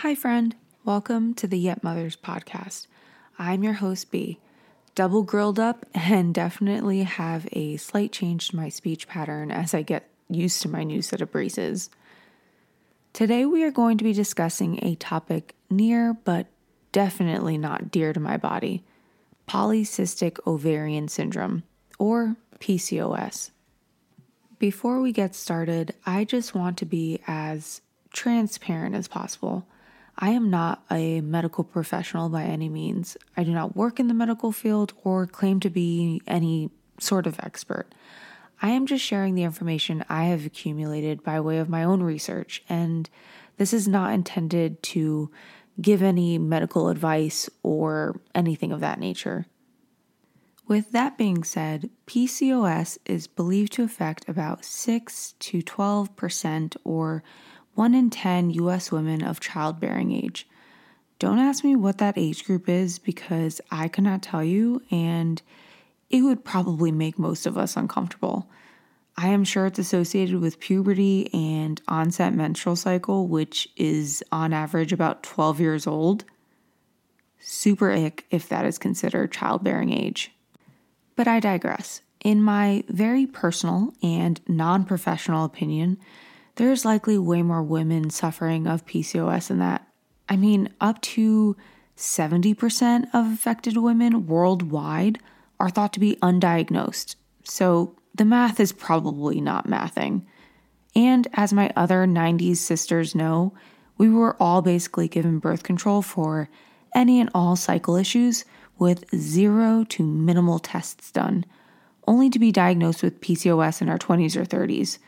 Hi, friend. Welcome to the Yet Mothers podcast. I'm your host, B. Double grilled up and definitely have a slight change to my speech pattern as I get used to my new set of braces. Today, we are going to be discussing a topic near but definitely not dear to my body polycystic ovarian syndrome, or PCOS. Before we get started, I just want to be as transparent as possible. I am not a medical professional by any means. I do not work in the medical field or claim to be any sort of expert. I am just sharing the information I have accumulated by way of my own research, and this is not intended to give any medical advice or anything of that nature. With that being said, PCOS is believed to affect about 6 to 12% or 1 in 10 US women of childbearing age. Don't ask me what that age group is because I cannot tell you, and it would probably make most of us uncomfortable. I am sure it's associated with puberty and onset menstrual cycle, which is on average about 12 years old. Super ick if that is considered childbearing age. But I digress. In my very personal and non professional opinion, there's likely way more women suffering of PCOS than that. I mean, up to 70% of affected women worldwide are thought to be undiagnosed. So the math is probably not mathing. And as my other 90s sisters know, we were all basically given birth control for any and all cycle issues with zero to minimal tests done, only to be diagnosed with PCOS in our 20s or 30s.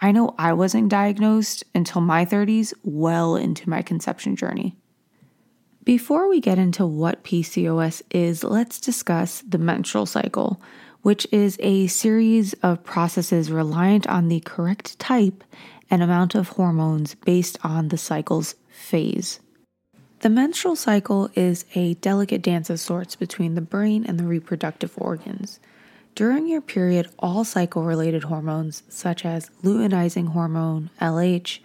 I know I wasn't diagnosed until my 30s, well into my conception journey. Before we get into what PCOS is, let's discuss the menstrual cycle, which is a series of processes reliant on the correct type and amount of hormones based on the cycle's phase. The menstrual cycle is a delicate dance of sorts between the brain and the reproductive organs. During your period, all cycle related hormones, such as luteinizing hormone, LH,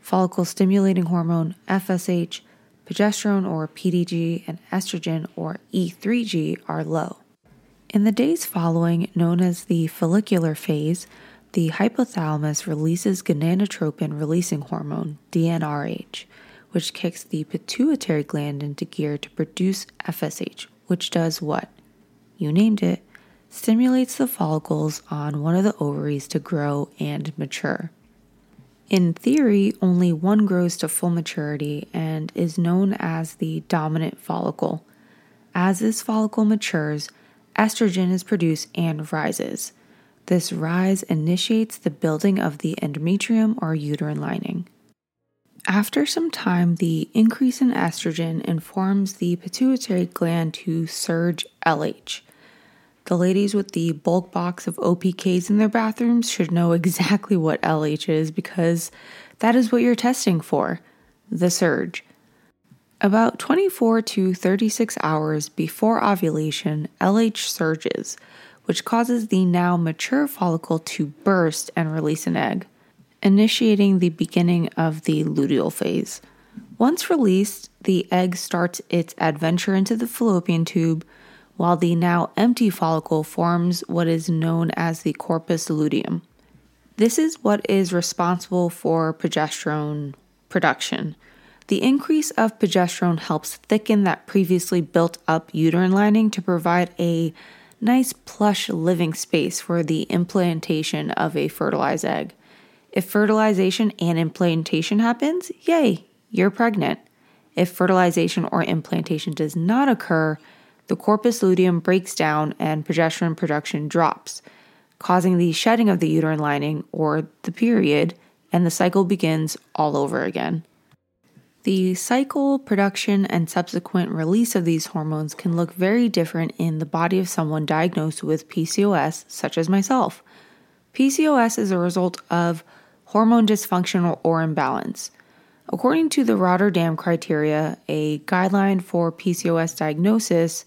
follicle stimulating hormone, FSH, progesterone or PDG, and estrogen or E3G, are low. In the days following, known as the follicular phase, the hypothalamus releases gonadotropin releasing hormone, GnRH which kicks the pituitary gland into gear to produce FSH, which does what? You named it, stimulates the follicles on one of the ovaries to grow and mature. In theory, only one grows to full maturity and is known as the dominant follicle. As this follicle matures, estrogen is produced and rises. This rise initiates the building of the endometrium or uterine lining. After some time, the increase in estrogen informs the pituitary gland to surge LH. The ladies with the bulk box of OPKs in their bathrooms should know exactly what LH is because that is what you're testing for the surge. About 24 to 36 hours before ovulation, LH surges, which causes the now mature follicle to burst and release an egg initiating the beginning of the luteal phase. Once released, the egg starts its adventure into the fallopian tube, while the now empty follicle forms what is known as the corpus luteum. This is what is responsible for progesterone production. The increase of progesterone helps thicken that previously built up uterine lining to provide a nice plush living space for the implantation of a fertilized egg. If fertilization and implantation happens, yay, you're pregnant. If fertilization or implantation does not occur, the corpus luteum breaks down and progesterone production drops, causing the shedding of the uterine lining or the period, and the cycle begins all over again. The cycle, production, and subsequent release of these hormones can look very different in the body of someone diagnosed with PCOS, such as myself. PCOS is a result of hormone dysfunction or imbalance. According to the Rotterdam criteria, a guideline for PCOS diagnosis,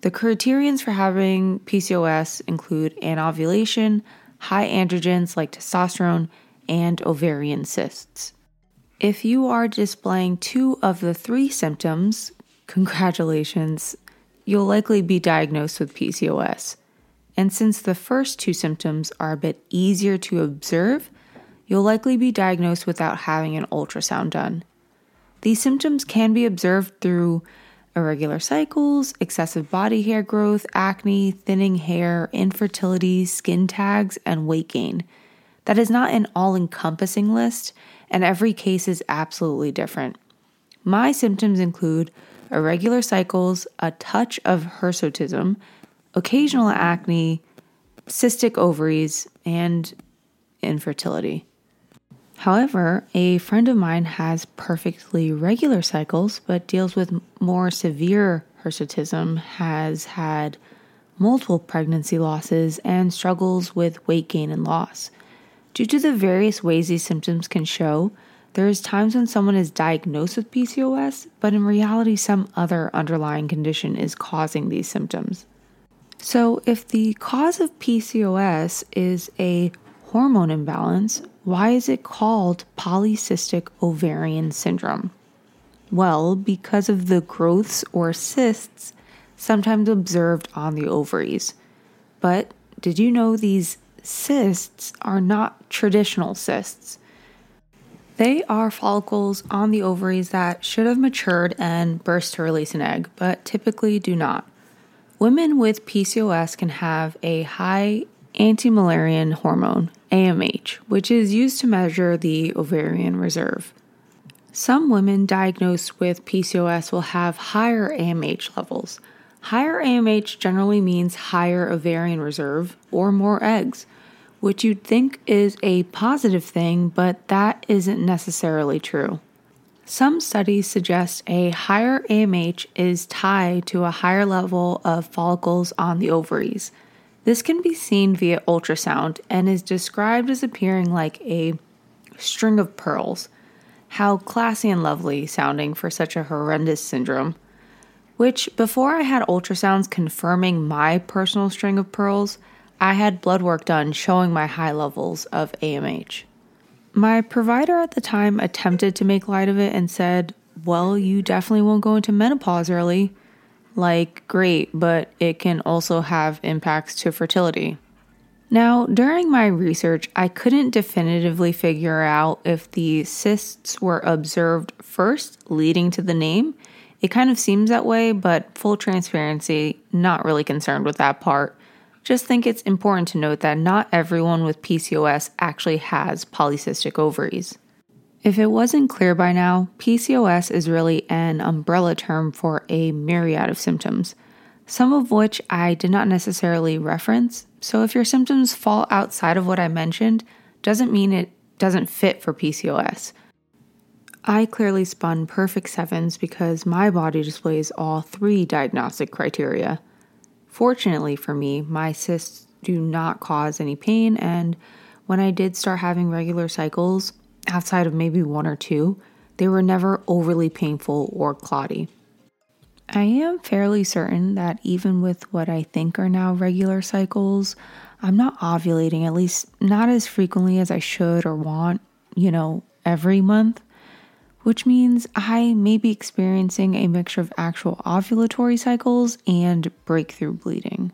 the criterions for having PCOS include anovulation, high androgens like testosterone, and ovarian cysts. If you are displaying two of the three symptoms, congratulations, you'll likely be diagnosed with PCOS. And since the first two symptoms are a bit easier to observe, you'll likely be diagnosed without having an ultrasound done. These symptoms can be observed through irregular cycles, excessive body hair growth, acne, thinning hair, infertility, skin tags, and weight gain. That is not an all encompassing list, and every case is absolutely different. My symptoms include irregular cycles, a touch of hirsutism, occasional acne, cystic ovaries, and infertility. However, a friend of mine has perfectly regular cycles but deals with more severe hirsutism, has had multiple pregnancy losses, and struggles with weight gain and loss. Due to the various ways these symptoms can show, there is times when someone is diagnosed with PCOS, but in reality some other underlying condition is causing these symptoms. So, if the cause of PCOS is a hormone imbalance, why is it called polycystic ovarian syndrome? Well, because of the growths or cysts sometimes observed on the ovaries. But did you know these cysts are not traditional cysts? They are follicles on the ovaries that should have matured and burst to release an egg, but typically do not. Women with PCOS can have a high anti Müllerian hormone, AMH, which is used to measure the ovarian reserve. Some women diagnosed with PCOS will have higher AMH levels. Higher AMH generally means higher ovarian reserve or more eggs, which you'd think is a positive thing, but that isn't necessarily true. Some studies suggest a higher AMH is tied to a higher level of follicles on the ovaries. This can be seen via ultrasound and is described as appearing like a string of pearls. How classy and lovely sounding for such a horrendous syndrome. Which, before I had ultrasounds confirming my personal string of pearls, I had blood work done showing my high levels of AMH. My provider at the time attempted to make light of it and said, Well, you definitely won't go into menopause early like great, but it can also have impacts to fertility. Now, during my research, I couldn't definitively figure out if the cysts were observed first, leading to the name. It kind of seems that way, but full transparency, not really concerned with that part. Just think it's important to note that not everyone with PCOS actually has polycystic ovaries. If it wasn't clear by now, PCOS is really an umbrella term for a myriad of symptoms, some of which I did not necessarily reference. So if your symptoms fall outside of what I mentioned, doesn't mean it doesn't fit for PCOS. I clearly spun perfect sevens because my body displays all three diagnostic criteria. Fortunately for me, my cysts do not cause any pain, and when I did start having regular cycles, outside of maybe one or two, they were never overly painful or clotty. I am fairly certain that even with what I think are now regular cycles, I'm not ovulating, at least not as frequently as I should or want, you know, every month, which means I may be experiencing a mixture of actual ovulatory cycles and breakthrough bleeding.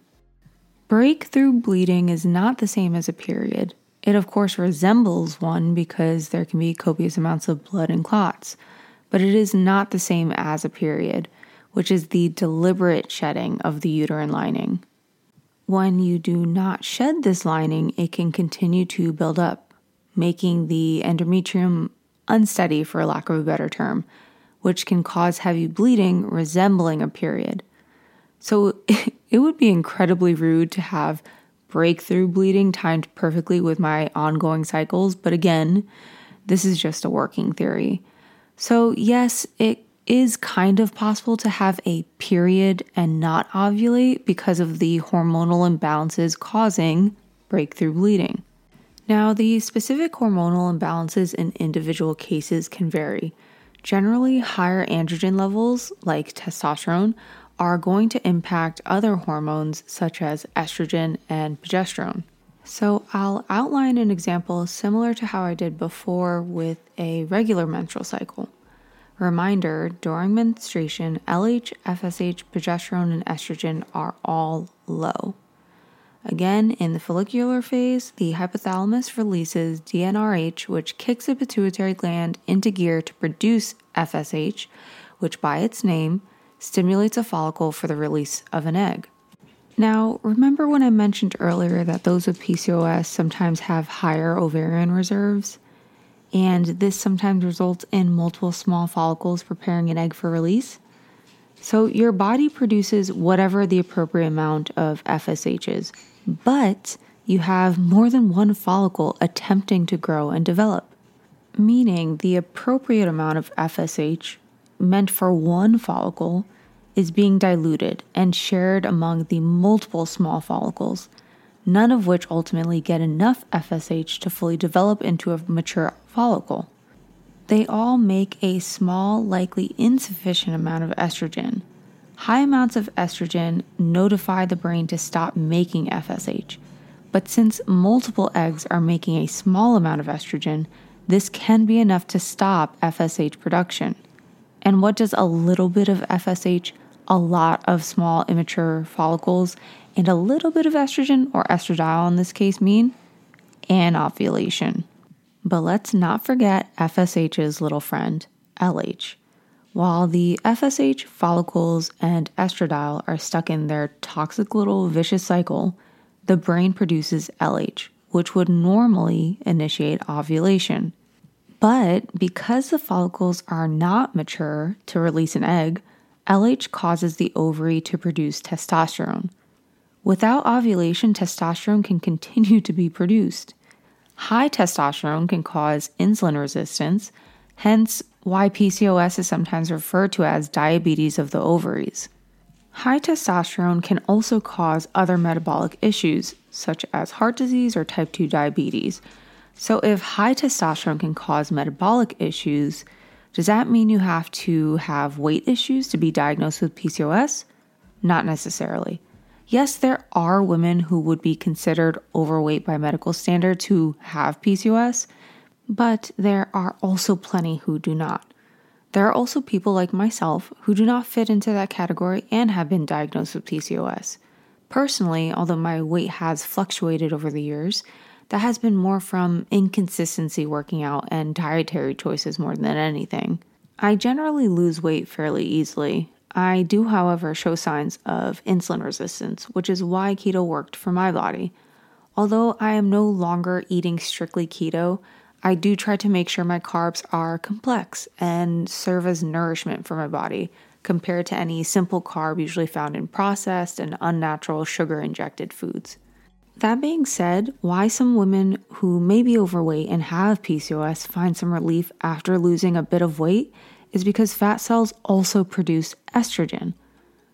Breakthrough bleeding is not the same as a period. It, of course, resembles one because there can be copious amounts of blood and clots, but it is not the same as a period, which is the deliberate shedding of the uterine lining. When you do not shed this lining, it can continue to build up, making the endometrium unsteady, for lack of a better term, which can cause heavy bleeding resembling a period. So it would be incredibly rude to have breakthrough bleeding timed perfectly with my ongoing cycles, but again, this is just a working theory. So, yes, it is kind of possible to have a period and not ovulate because of the hormonal imbalances causing breakthrough bleeding. Now, the specific hormonal imbalances in individual cases can vary. Generally, higher androgen levels, like testosterone, are going to impact other hormones such as estrogen and progesterone. So, I'll outline an example similar to how I did before with a regular menstrual cycle. Reminder during menstruation, LH, FSH, progesterone, and estrogen are all low. Again, in the follicular phase, the hypothalamus releases GnRH, which kicks the pituitary gland into gear to produce FSH, which by its name stimulates a follicle for the release of an egg. Now, remember when I mentioned earlier that those with PCOS sometimes have higher ovarian reserves? And this sometimes results in multiple small follicles preparing an egg for release? So, your body produces whatever the appropriate amount of FSH is, but you have more than one follicle attempting to grow and develop, meaning the appropriate amount of FSH meant for one follicle is being diluted and shared among the multiple small follicles, none of which ultimately get enough FSH to fully develop into a mature follicle. They all make a small, likely insufficient amount of estrogen. High amounts of estrogen notify the brain to stop making FSH. But since multiple eggs are making a small amount of estrogen, this can be enough to stop FSH production. And what does a little bit of FSH a lot of small immature follicles and a little bit of estrogen or estradiol in this case mean Anovulation. But let's not forget FSH's little friend, LH. While the FSH follicles and estradiol are stuck in their toxic little vicious cycle, the brain produces LH, which would normally initiate ovulation. But because the follicles are not mature to release an egg, LH causes the ovary to produce testosterone. Without ovulation, testosterone can continue to be produced. High testosterone can cause insulin resistance, hence, why PCOS is sometimes referred to as diabetes of the ovaries. High testosterone can also cause other metabolic issues, such as heart disease or type 2 diabetes. So, if high testosterone can cause metabolic issues, does that mean you have to have weight issues to be diagnosed with PCOS? Not necessarily. Yes, there are women who would be considered overweight by medical standards who have PCOS, but there are also plenty who do not. There are also people like myself who do not fit into that category and have been diagnosed with PCOS. Personally, although my weight has fluctuated over the years, that has been more from inconsistency working out and dietary choices more than anything. I generally lose weight fairly easily. I do, however, show signs of insulin resistance, which is why keto worked for my body. Although I am no longer eating strictly keto, I do try to make sure my carbs are complex and serve as nourishment for my body compared to any simple carb usually found in processed and unnatural sugar injected foods. That being said, why some women who may be overweight and have PCOS find some relief after losing a bit of weight is because fat cells also produce estrogen.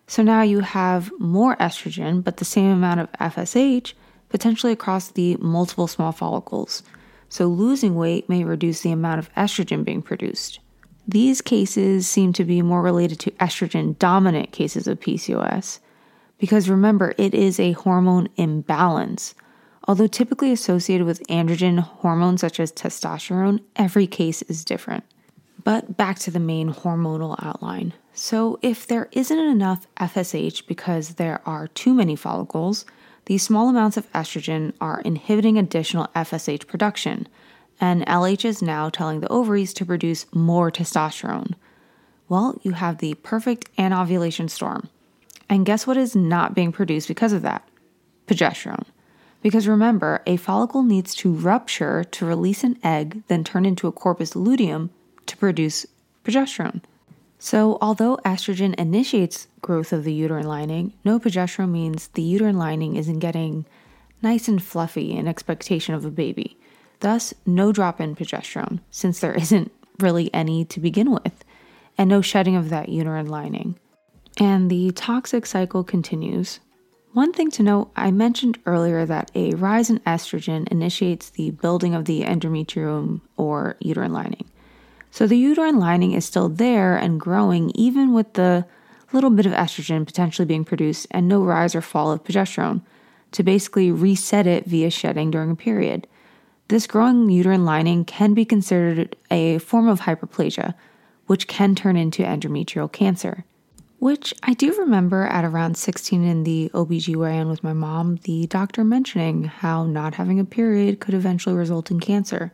So now you have more estrogen, but the same amount of FSH potentially across the multiple small follicles. So losing weight may reduce the amount of estrogen being produced. These cases seem to be more related to estrogen dominant cases of PCOS because remember, it is a hormone imbalance. Although typically associated with androgen hormones such as testosterone, every case is different. But back to the main hormonal outline. So, if there isn't enough FSH because there are too many follicles, these small amounts of estrogen are inhibiting additional FSH production, and LH is now telling the ovaries to produce more testosterone. Well, you have the perfect anovulation storm. And guess what is not being produced because of that? Progesterone. Because remember, a follicle needs to rupture to release an egg, then turn into a corpus luteum to produce progesterone. So, although estrogen initiates growth of the uterine lining, no progesterone means the uterine lining isn't getting nice and fluffy in expectation of a baby. Thus, no drop in progesterone, since there isn't really any to begin with, and no shedding of that uterine lining and the toxic cycle continues. One thing to note I mentioned earlier that a rise in estrogen initiates the building of the endometrium or uterine lining. So the uterine lining is still there and growing, even with the little bit of estrogen potentially being produced and no rise or fall of progesterone. to basically reset it via shedding during a period. This growing uterine lining can be considered a form of hyperplasia, which can turn into endometrial cancer. Which I do remember at around 16 in the OBGYN with my mom, the doctor mentioning how not having a period could eventually result in cancer,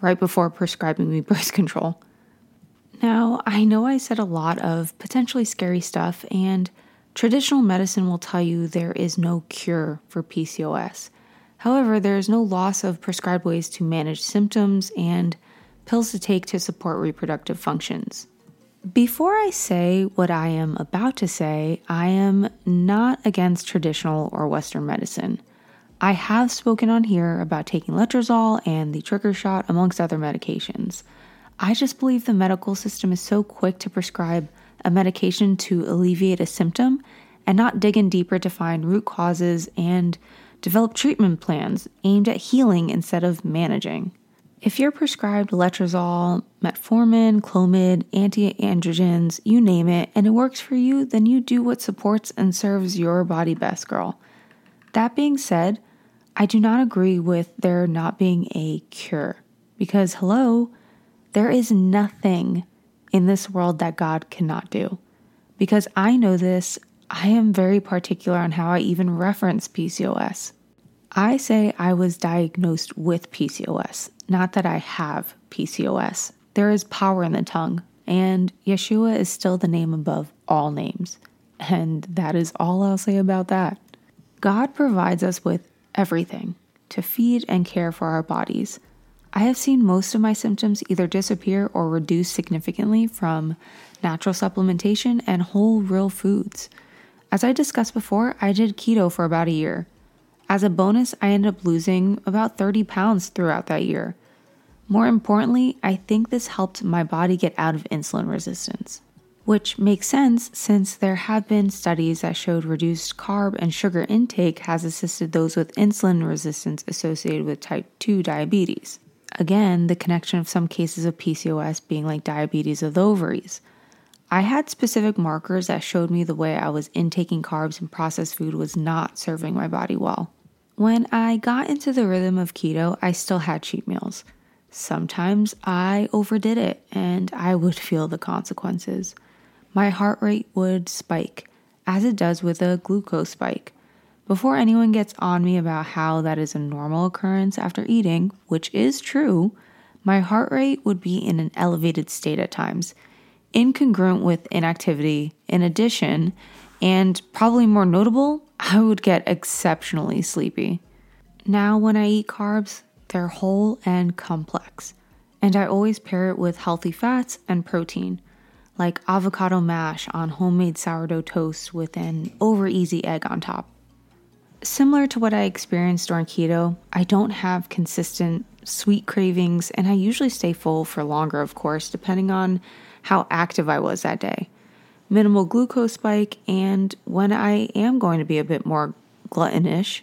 right before prescribing me birth control. Now, I know I said a lot of potentially scary stuff, and traditional medicine will tell you there is no cure for PCOS. However, there is no loss of prescribed ways to manage symptoms and pills to take to support reproductive functions. Before I say what I am about to say, I am not against traditional or Western medicine. I have spoken on here about taking letrozole and the trigger shot, amongst other medications. I just believe the medical system is so quick to prescribe a medication to alleviate a symptom and not dig in deeper to find root causes and develop treatment plans aimed at healing instead of managing. If you're prescribed letrozole, metformin, clomid, anti-androgens, you name it, and it works for you, then you do what supports and serves your body best, girl. That being said, I do not agree with there not being a cure because hello, there is nothing in this world that God cannot do. Because I know this, I am very particular on how I even reference PCOS. I say I was diagnosed with PCOS, not that I have PCOS. There is power in the tongue, and Yeshua is still the name above all names. And that is all I'll say about that. God provides us with everything to feed and care for our bodies. I have seen most of my symptoms either disappear or reduce significantly from natural supplementation and whole real foods. As I discussed before, I did keto for about a year. As a bonus, I ended up losing about 30 pounds throughout that year. More importantly, I think this helped my body get out of insulin resistance, which makes sense since there have been studies that showed reduced carb and sugar intake has assisted those with insulin resistance associated with type 2 diabetes. Again, the connection of some cases of PCOS being like diabetes of the ovaries. I had specific markers that showed me the way I was intaking carbs and processed food was not serving my body well. When I got into the rhythm of keto, I still had cheat meals. Sometimes I overdid it and I would feel the consequences. My heart rate would spike, as it does with a glucose spike. Before anyone gets on me about how that is a normal occurrence after eating, which is true, my heart rate would be in an elevated state at times, incongruent with inactivity. In addition, and probably more notable, I would get exceptionally sleepy. Now, when I eat carbs, they're whole and complex, and I always pair it with healthy fats and protein, like avocado mash on homemade sourdough toast with an over easy egg on top. Similar to what I experienced during keto, I don't have consistent sweet cravings, and I usually stay full for longer, of course, depending on how active I was that day. Minimal glucose spike, and when I am going to be a bit more gluttonish,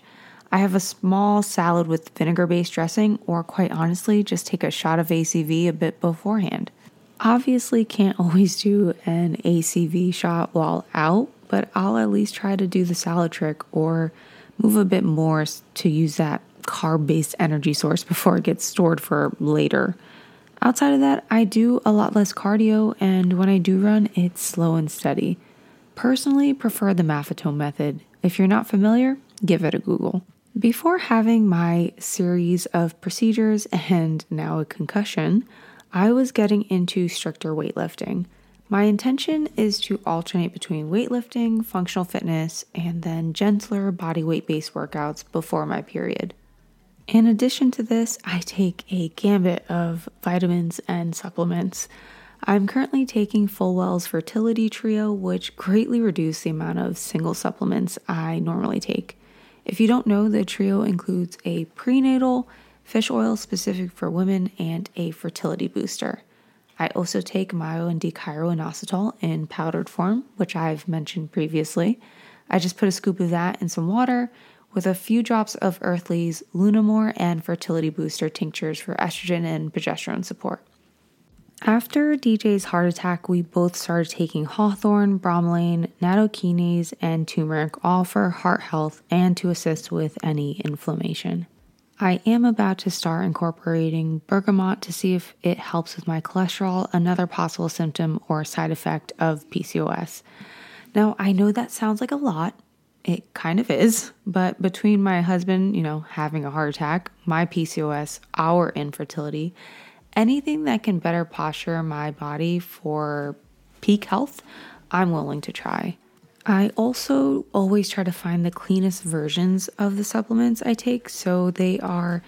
I have a small salad with vinegar based dressing, or quite honestly, just take a shot of ACV a bit beforehand. Obviously, can't always do an ACV shot while out, but I'll at least try to do the salad trick or move a bit more to use that carb based energy source before it gets stored for later. Outside of that, I do a lot less cardio, and when I do run, it's slow and steady. Personally, prefer the Maffetone method. If you're not familiar, give it a Google. Before having my series of procedures and now a concussion, I was getting into stricter weightlifting. My intention is to alternate between weightlifting, functional fitness, and then gentler body weight based workouts before my period. In addition to this, I take a gambit of vitamins and supplements. I'm currently taking Fullwell's Fertility Trio, which greatly reduce the amount of single supplements I normally take. If you don't know, the trio includes a prenatal, fish oil specific for women, and a fertility booster. I also take myo and D-chiroinositol in powdered form, which I've mentioned previously. I just put a scoop of that in some water with a few drops of Earthley's Lunamore and fertility booster tinctures for estrogen and progesterone support. After DJ's heart attack, we both started taking hawthorn, bromelain, nattokinase, and turmeric, all for heart health and to assist with any inflammation. I am about to start incorporating bergamot to see if it helps with my cholesterol, another possible symptom or side effect of PCOS. Now, I know that sounds like a lot. It kind of is, but between my husband, you know, having a heart attack, my PCOS, our infertility, anything that can better posture my body for peak health, I'm willing to try. I also always try to find the cleanest versions of the supplements I take so they are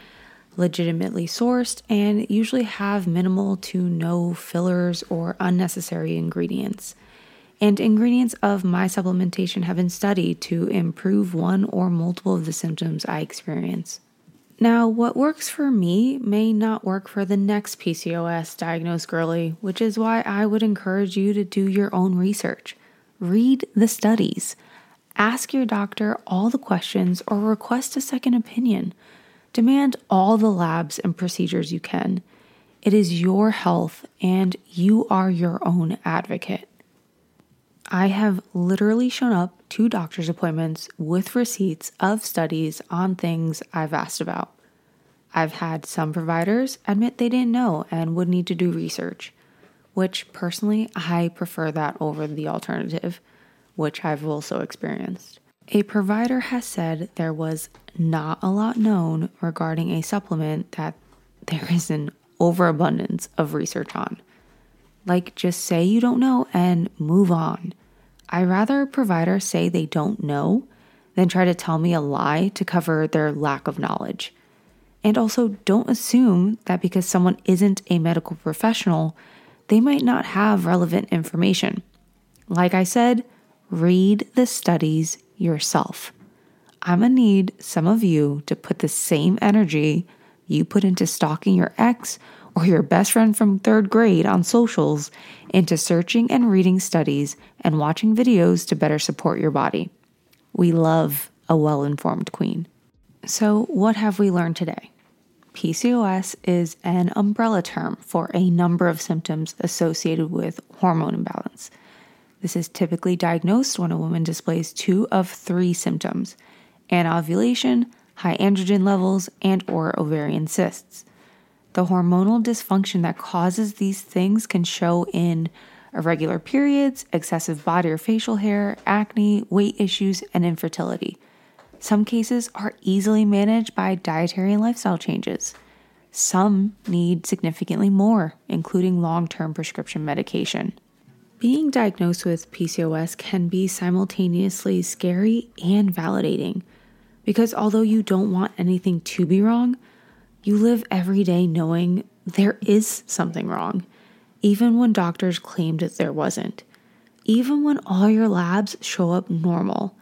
legitimately sourced and usually have minimal to no fillers or unnecessary ingredients. And ingredients of my supplementation have been studied to improve one or multiple of the symptoms I experience. Now, what works for me may not work for the next PCOS diagnosed girly, which is why I would encourage you to do your own research. Read the studies. Ask your doctor all the questions or request a second opinion. Demand all the labs and procedures you can. It is your health and you are your own advocate. I have literally shown up to doctor's appointments with receipts of studies on things I've asked about. I've had some providers admit they didn't know and would need to do research, which personally I prefer that over the alternative, which I've also experienced. A provider has said there was not a lot known regarding a supplement that there is an overabundance of research on. Like, just say you don't know and move on. I rather a provider say they don't know than try to tell me a lie to cover their lack of knowledge. And also, don't assume that because someone isn't a medical professional, they might not have relevant information. Like I said, read the studies yourself. I'm gonna need some of you to put the same energy you put into stalking your ex or your best friend from third grade on socials into searching and reading studies and watching videos to better support your body. We love a well informed queen. So, what have we learned today? PCOS is an umbrella term for a number of symptoms associated with hormone imbalance. This is typically diagnosed when a woman displays two of three symptoms anovulation, high androgen levels, and or ovarian cysts. The hormonal dysfunction that causes these things can show in irregular periods, excessive body or facial hair, acne, weight issues, and infertility. Some cases are easily managed by dietary and lifestyle changes. Some need significantly more, including long term prescription medication. Being diagnosed with PCOS can be simultaneously scary and validating because although you don't want anything to be wrong, you live every day knowing there is something wrong, even when doctors claimed that there wasn't, even when all your labs show up normal.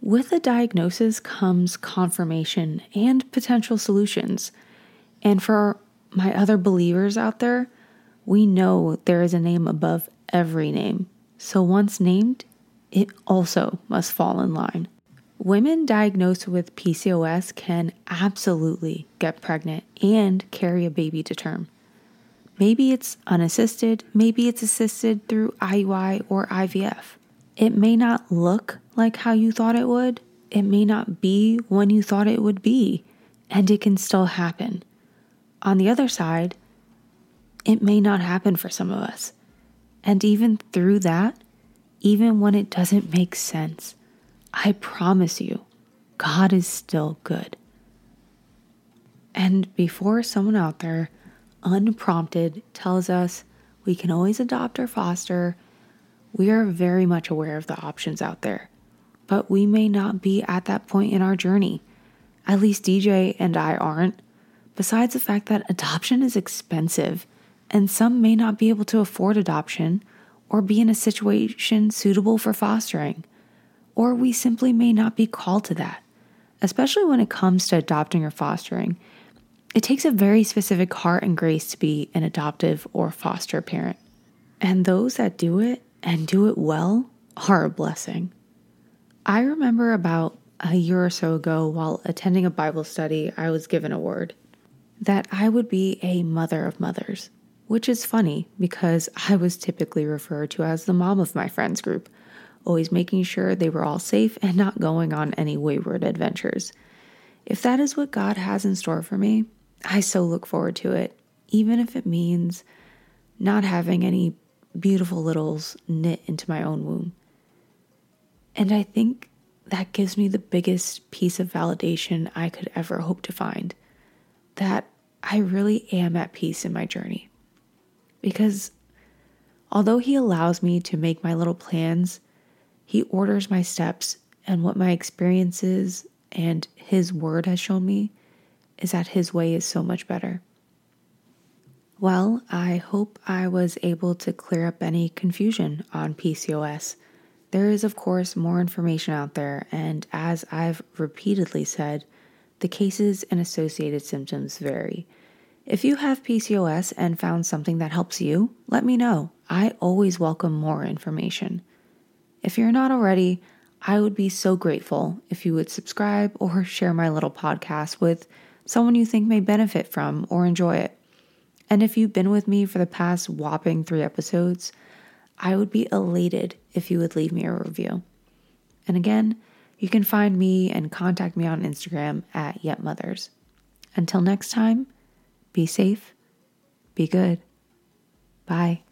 With a diagnosis comes confirmation and potential solutions. And for my other believers out there, we know there is a name above every name. So once named, it also must fall in line. Women diagnosed with PCOS can absolutely get pregnant and carry a baby to term. Maybe it's unassisted, maybe it's assisted through IUI or IVF. It may not look like how you thought it would, it may not be when you thought it would be, and it can still happen. On the other side, it may not happen for some of us. And even through that, even when it doesn't make sense, I promise you, God is still good. And before someone out there, unprompted, tells us we can always adopt or foster, we are very much aware of the options out there. But we may not be at that point in our journey. At least DJ and I aren't. Besides the fact that adoption is expensive, and some may not be able to afford adoption or be in a situation suitable for fostering or we simply may not be called to that. Especially when it comes to adopting or fostering, it takes a very specific heart and grace to be an adoptive or foster parent. And those that do it and do it well are a blessing. I remember about a year or so ago while attending a Bible study, I was given a word that I would be a mother of mothers. which is funny because I was typically referred to as the mom of my friends group, always making sure they were all safe and not going on any wayward adventures. If that is what God has in store for me, I so look forward to it, even if it means not having any beautiful littles knit into my own womb. And I think that gives me the biggest piece of validation I could ever hope to find that I really am at peace in my journey. Because although He allows me to make my little plans, He orders my steps, and what my experiences and His Word has shown me is that His way is so much better. Well, I hope I was able to clear up any confusion on PCOS. There is, of course, more information out there, and as I've repeatedly said, the cases and associated symptoms vary. If you have PCOS and found something that helps you, let me know. I always welcome more information. If you're not already, I would be so grateful if you would subscribe or share my little podcast with someone you think may benefit from or enjoy it. And if you've been with me for the past whopping three episodes, I would be elated if you would leave me a review. And again, you can find me and contact me on Instagram at YetMothers. Until next time, be safe, be good. Bye.